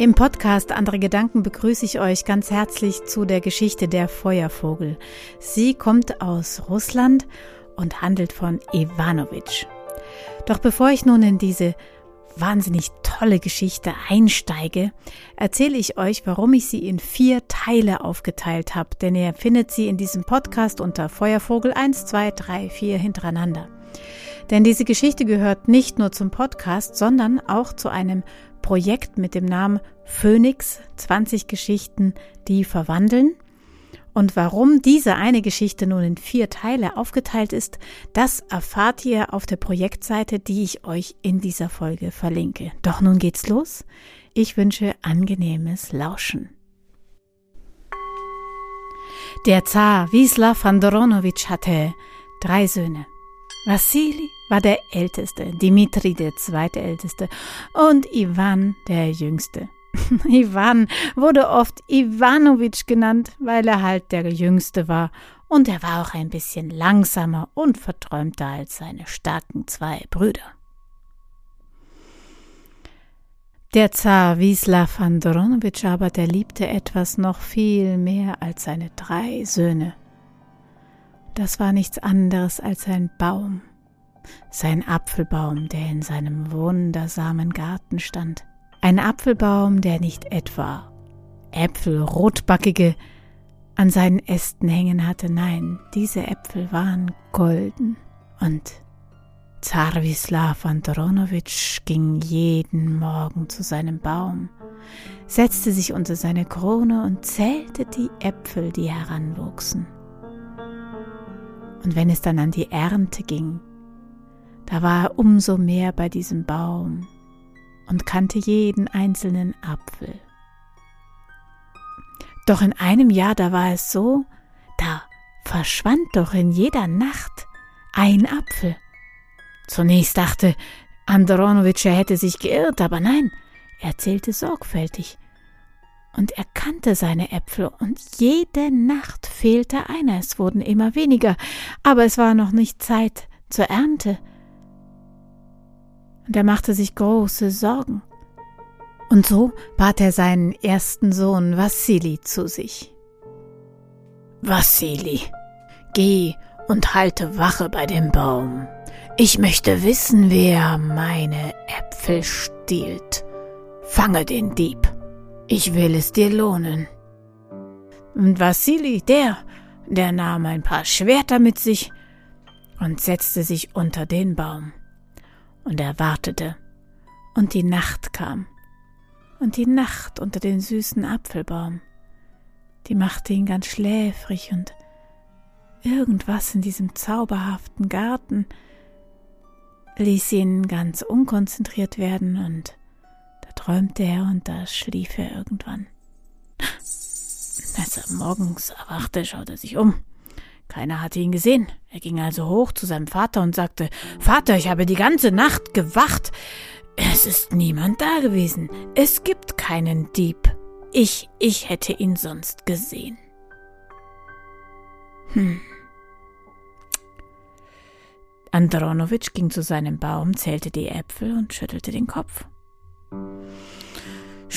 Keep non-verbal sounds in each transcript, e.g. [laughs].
Im Podcast Andere Gedanken begrüße ich euch ganz herzlich zu der Geschichte der Feuervogel. Sie kommt aus Russland und handelt von Ivanovich. Doch bevor ich nun in diese wahnsinnig tolle Geschichte einsteige, erzähle ich euch, warum ich sie in vier Teile aufgeteilt habe, denn ihr findet sie in diesem Podcast unter Feuervogel 1, 2, 3, 4 hintereinander. Denn diese Geschichte gehört nicht nur zum Podcast, sondern auch zu einem Projekt mit dem Namen Phoenix 20 Geschichten, die verwandeln. Und warum diese eine Geschichte nun in vier Teile aufgeteilt ist, das erfahrt ihr auf der Projektseite, die ich euch in dieser Folge verlinke. Doch nun geht's los. Ich wünsche angenehmes Lauschen. Der Zar Wisław Andronowitsch hatte drei Söhne. Wassili war der Älteste, Dimitri der Zweitälteste und Iwan der Jüngste. [laughs] Iwan wurde oft Iwanowitsch genannt, weil er halt der Jüngste war und er war auch ein bisschen langsamer und verträumter als seine starken zwei Brüder. Der Zar Wisław Andronowitsch aber, der liebte etwas noch viel mehr als seine drei Söhne das war nichts anderes als ein Baum, sein Apfelbaum, der in seinem wundersamen Garten stand. Ein Apfelbaum, der nicht etwa Äpfel rotbackige an seinen Ästen hängen hatte, nein, diese Äpfel waren golden. Und Zar Wislav Andronowitsch ging jeden Morgen zu seinem Baum, setzte sich unter seine Krone und zählte die Äpfel, die heranwuchsen. Und wenn es dann an die Ernte ging, da war er umso mehr bei diesem Baum und kannte jeden einzelnen Apfel. Doch in einem Jahr, da war es so, da verschwand doch in jeder Nacht ein Apfel. Zunächst dachte Andronowitsch, er hätte sich geirrt, aber nein, er zählte sorgfältig und er kannte seine Äpfel, und jede Nacht fehlte einer, es wurden immer weniger, aber es war noch nicht Zeit zur Ernte. Und er machte sich große Sorgen. Und so bat er seinen ersten Sohn Wassili zu sich. Wassili, geh und halte Wache bei dem Baum. Ich möchte wissen, wer meine Äpfel stiehlt. Fange den Dieb. Ich will es dir lohnen. Und Wassili, der, der nahm ein paar Schwerter mit sich und setzte sich unter den Baum. Und er wartete. Und die Nacht kam. Und die Nacht unter den süßen Apfelbaum. Die machte ihn ganz schläfrig und irgendwas in diesem zauberhaften Garten ließ ihn ganz unkonzentriert werden und träumte er und da schlief er irgendwann. Als er morgens erwachte, schaute er sich um. Keiner hatte ihn gesehen. Er ging also hoch zu seinem Vater und sagte, Vater, ich habe die ganze Nacht gewacht. Es ist niemand da gewesen. Es gibt keinen Dieb. Ich, ich hätte ihn sonst gesehen. Hm. Andronowitsch ging zu seinem Baum, zählte die Äpfel und schüttelte den Kopf.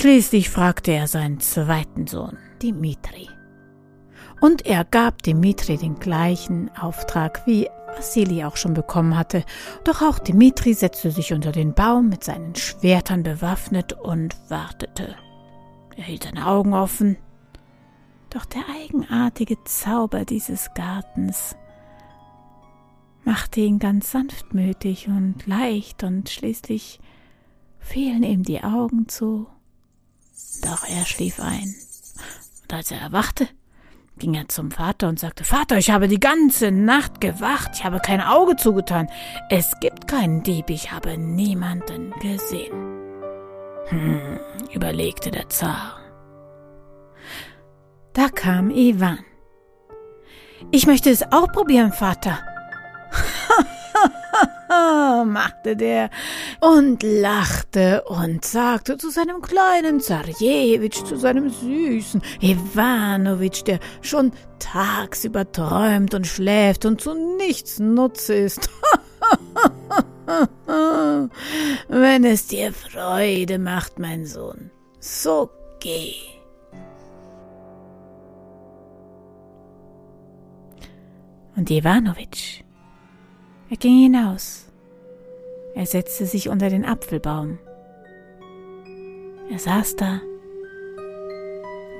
Schließlich fragte er seinen zweiten Sohn, Dimitri. Und er gab Dimitri den gleichen Auftrag, wie Vassili auch schon bekommen hatte. Doch auch Dimitri setzte sich unter den Baum mit seinen Schwertern bewaffnet und wartete. Er hielt seine Augen offen. Doch der eigenartige Zauber dieses Gartens machte ihn ganz sanftmütig und leicht und schließlich fielen ihm die Augen zu doch er schlief ein. Und als er erwachte, ging er zum Vater und sagte, Vater, ich habe die ganze Nacht gewacht, ich habe kein Auge zugetan. Es gibt keinen Dieb, ich habe niemanden gesehen. Hm, überlegte der Zar. Da kam Ivan. Ich möchte es auch probieren, Vater. Machte der und lachte und sagte zu seinem kleinen Zarjewitsch, zu seinem süßen Iwanowitsch, der schon tagsüber träumt und schläft und zu nichts Nutze ist. [laughs] Wenn es dir Freude macht, mein Sohn, so geh. Und Iwanowitsch, er ging hinaus. Er setzte sich unter den Apfelbaum. Er saß da.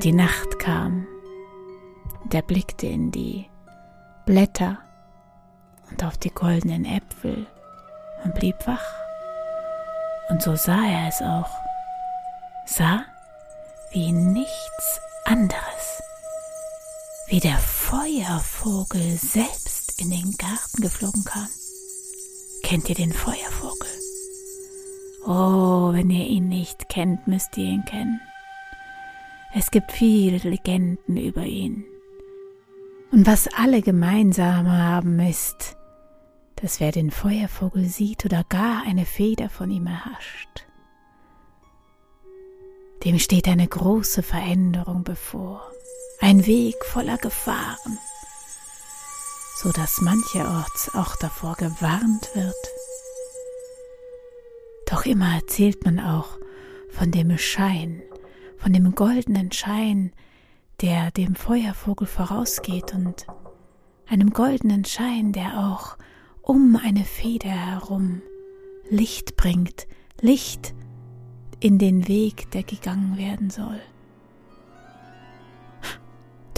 Die Nacht kam. Und er blickte in die Blätter und auf die goldenen Äpfel und blieb wach. Und so sah er es auch, sah wie nichts anderes, wie der Feuervogel selbst in den Garten geflogen kam. Kennt ihr den Feuervogel? Oh, wenn ihr ihn nicht kennt, müsst ihr ihn kennen. Es gibt viele Legenden über ihn. Und was alle gemeinsam haben, ist, dass wer den Feuervogel sieht oder gar eine Feder von ihm erhascht, dem steht eine große Veränderung bevor, ein Weg voller Gefahren, so dass mancherorts auch davor gewarnt wird. Doch immer erzählt man auch von dem Schein, von dem goldenen Schein, der dem Feuervogel vorausgeht und einem goldenen Schein, der auch um eine Feder herum Licht bringt, Licht in den Weg, der gegangen werden soll.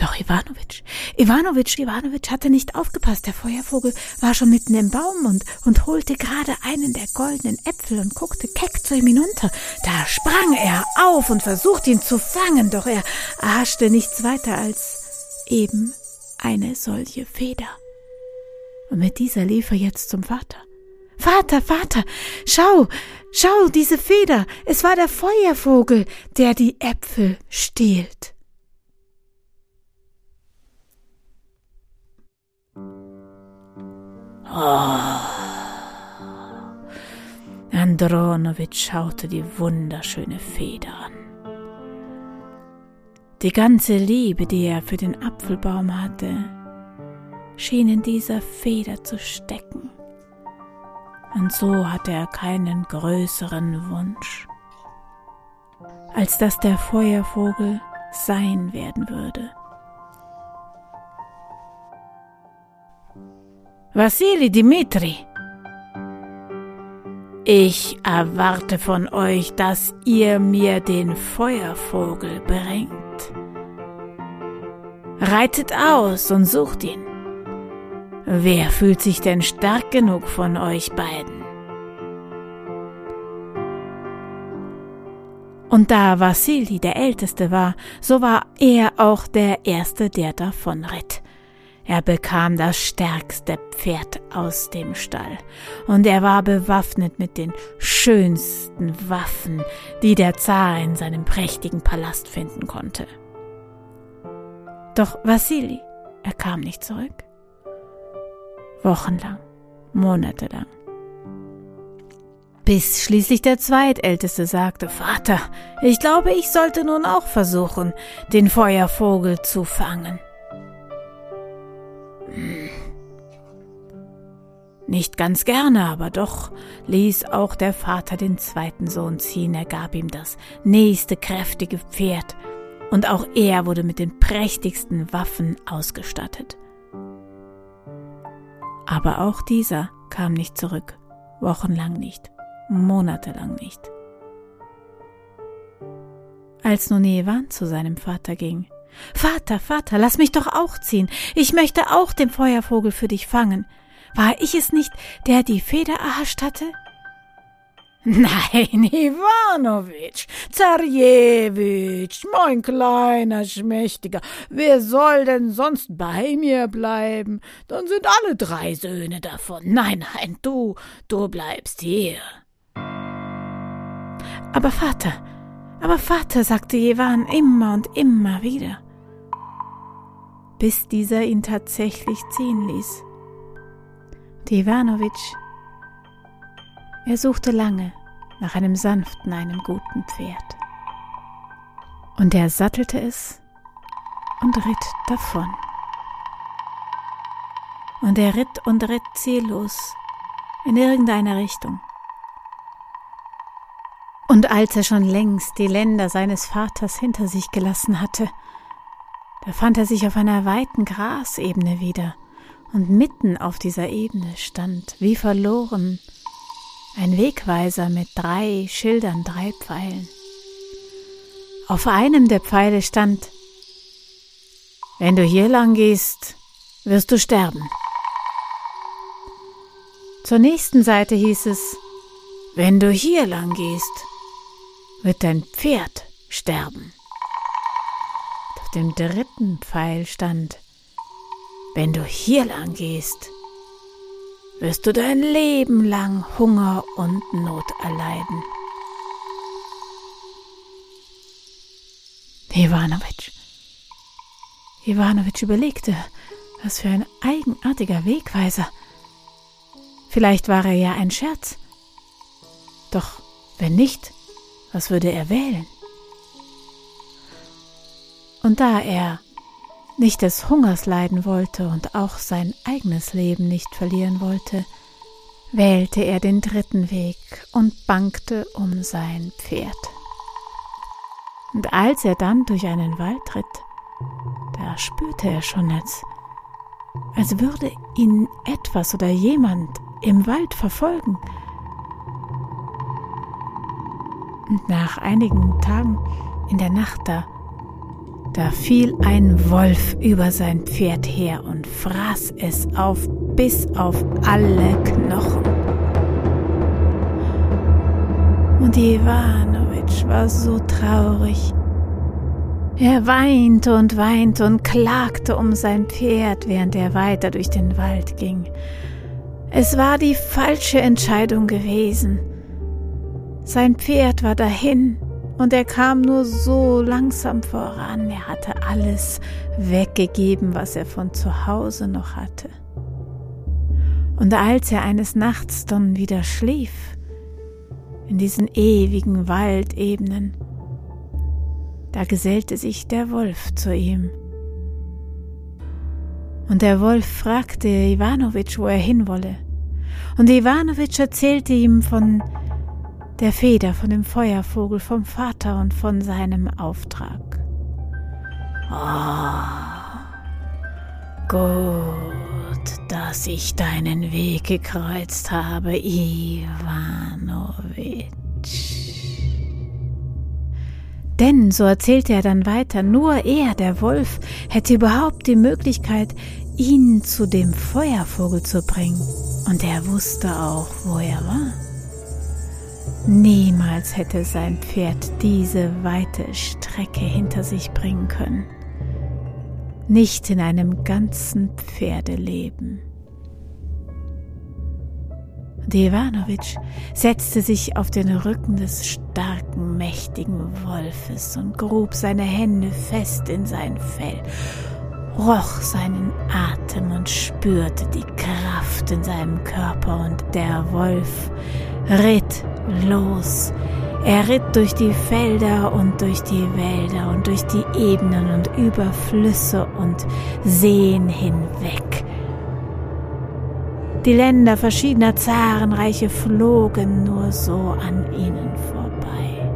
Doch Iwanowitsch, Iwanowitsch, Iwanowitsch hatte nicht aufgepasst. Der Feuervogel war schon mitten im Baum und, und holte gerade einen der goldenen Äpfel und guckte keck zu ihm hinunter. Da sprang er auf und versuchte ihn zu fangen, doch er erhaschte nichts weiter als eben eine solche Feder. Und mit dieser lief er jetzt zum Vater. Vater, Vater, schau, schau, diese Feder, es war der Feuervogel, der die Äpfel stiehlt. Oh. Andronowitsch schaute die wunderschöne Feder an. Die ganze Liebe, die er für den Apfelbaum hatte, schien in dieser Feder zu stecken. Und so hatte er keinen größeren Wunsch, als dass der Feuervogel sein werden würde. Wassili Dimitri, ich erwarte von euch, dass ihr mir den Feuervogel bringt. Reitet aus und sucht ihn. Wer fühlt sich denn stark genug von euch beiden? Und da Wassili der Älteste war, so war er auch der Erste, der davon ritt. Er bekam das stärkste Pferd aus dem Stall, und er war bewaffnet mit den schönsten Waffen, die der Zar in seinem prächtigen Palast finden konnte. Doch Wassili, er kam nicht zurück. Wochenlang, monatelang. Bis schließlich der Zweitälteste sagte, Vater, ich glaube, ich sollte nun auch versuchen, den Feuervogel zu fangen. Nicht ganz gerne, aber doch ließ auch der Vater den zweiten Sohn ziehen, er gab ihm das nächste kräftige Pferd, und auch er wurde mit den prächtigsten Waffen ausgestattet. Aber auch dieser kam nicht zurück, wochenlang nicht, monatelang nicht. Als nun Ewan zu seinem Vater ging, Vater, Vater, lass mich doch auch ziehen. Ich möchte auch den Feuervogel für dich fangen. War ich es nicht, der die Feder erhascht hatte? [laughs] Nein, Iwanowitsch, Zarjewitsch, mein kleiner Schmächtiger, wer soll denn sonst bei mir bleiben? Dann sind alle drei Söhne davon. Nein, nein, du, du bleibst hier. Aber Vater, aber Vater, sagte Jewan immer und immer wieder bis dieser ihn tatsächlich ziehen ließ. Ivanovic, er suchte lange nach einem sanften, einem guten Pferd. Und er sattelte es und ritt davon. Und er ritt und ritt ziellos in irgendeine Richtung. Und als er schon längst die Länder seines Vaters hinter sich gelassen hatte, da fand er sich auf einer weiten Grasebene wieder, und mitten auf dieser Ebene stand, wie verloren, ein Wegweiser mit drei Schildern, drei Pfeilen. Auf einem der Pfeile stand Wenn du hier lang gehst, wirst du sterben. Zur nächsten Seite hieß es Wenn du hier lang gehst, wird dein Pferd sterben. Dem dritten Pfeil stand Wenn du hier lang gehst, wirst du dein Leben lang Hunger und Not erleiden. Ivanovic. Ivanovic überlegte, was für ein eigenartiger Wegweiser. Vielleicht war er ja ein Scherz. Doch wenn nicht, was würde er wählen? Und da er nicht des Hungers leiden wollte und auch sein eigenes Leben nicht verlieren wollte, wählte er den dritten Weg und bangte um sein Pferd. Und als er dann durch einen Wald ritt, da spürte er schon, als, als würde ihn etwas oder jemand im Wald verfolgen. Und nach einigen Tagen in der Nacht da da fiel ein Wolf über sein Pferd her und fraß es auf bis auf alle Knochen. Und Iwanowitsch war so traurig. Er weinte und weinte und klagte um sein Pferd, während er weiter durch den Wald ging. Es war die falsche Entscheidung gewesen. Sein Pferd war dahin und er kam nur so langsam voran. Er hatte alles weggegeben, was er von zu Hause noch hatte. Und als er eines Nachts dann wieder schlief, in diesen ewigen Waldebenen, da gesellte sich der Wolf zu ihm. Und der Wolf fragte Iwanowitsch, wo er hinwolle. Und Iwanowitsch erzählte ihm von der Feder von dem Feuervogel vom Vater und von seinem Auftrag. Oh, gut, dass ich deinen Weg gekreuzt habe, Iwanowitsch. Denn, so erzählte er dann weiter, nur er, der Wolf, hätte überhaupt die Möglichkeit, ihn zu dem Feuervogel zu bringen. Und er wusste auch, wo er war. Niemals hätte sein Pferd diese weite Strecke hinter sich bringen können. Nicht in einem ganzen Pferdeleben. Devanowitsch setzte sich auf den Rücken des starken, mächtigen Wolfes und grub seine Hände fest in sein Fell, roch seinen Atem und spürte die Kraft in seinem Körper und der Wolf ritt los. Er ritt durch die Felder und durch die Wälder und durch die Ebenen und über Flüsse und Seen hinweg. Die Länder verschiedener Zarenreiche flogen nur so an ihnen vorbei.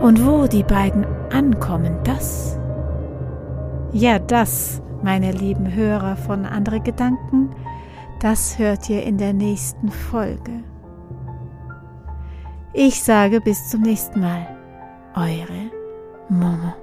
Und wo die beiden ankommen, das, ja das, meine lieben Hörer von andere Gedanken, das hört ihr in der nächsten Folge. Ich sage bis zum nächsten Mal. Eure Momo.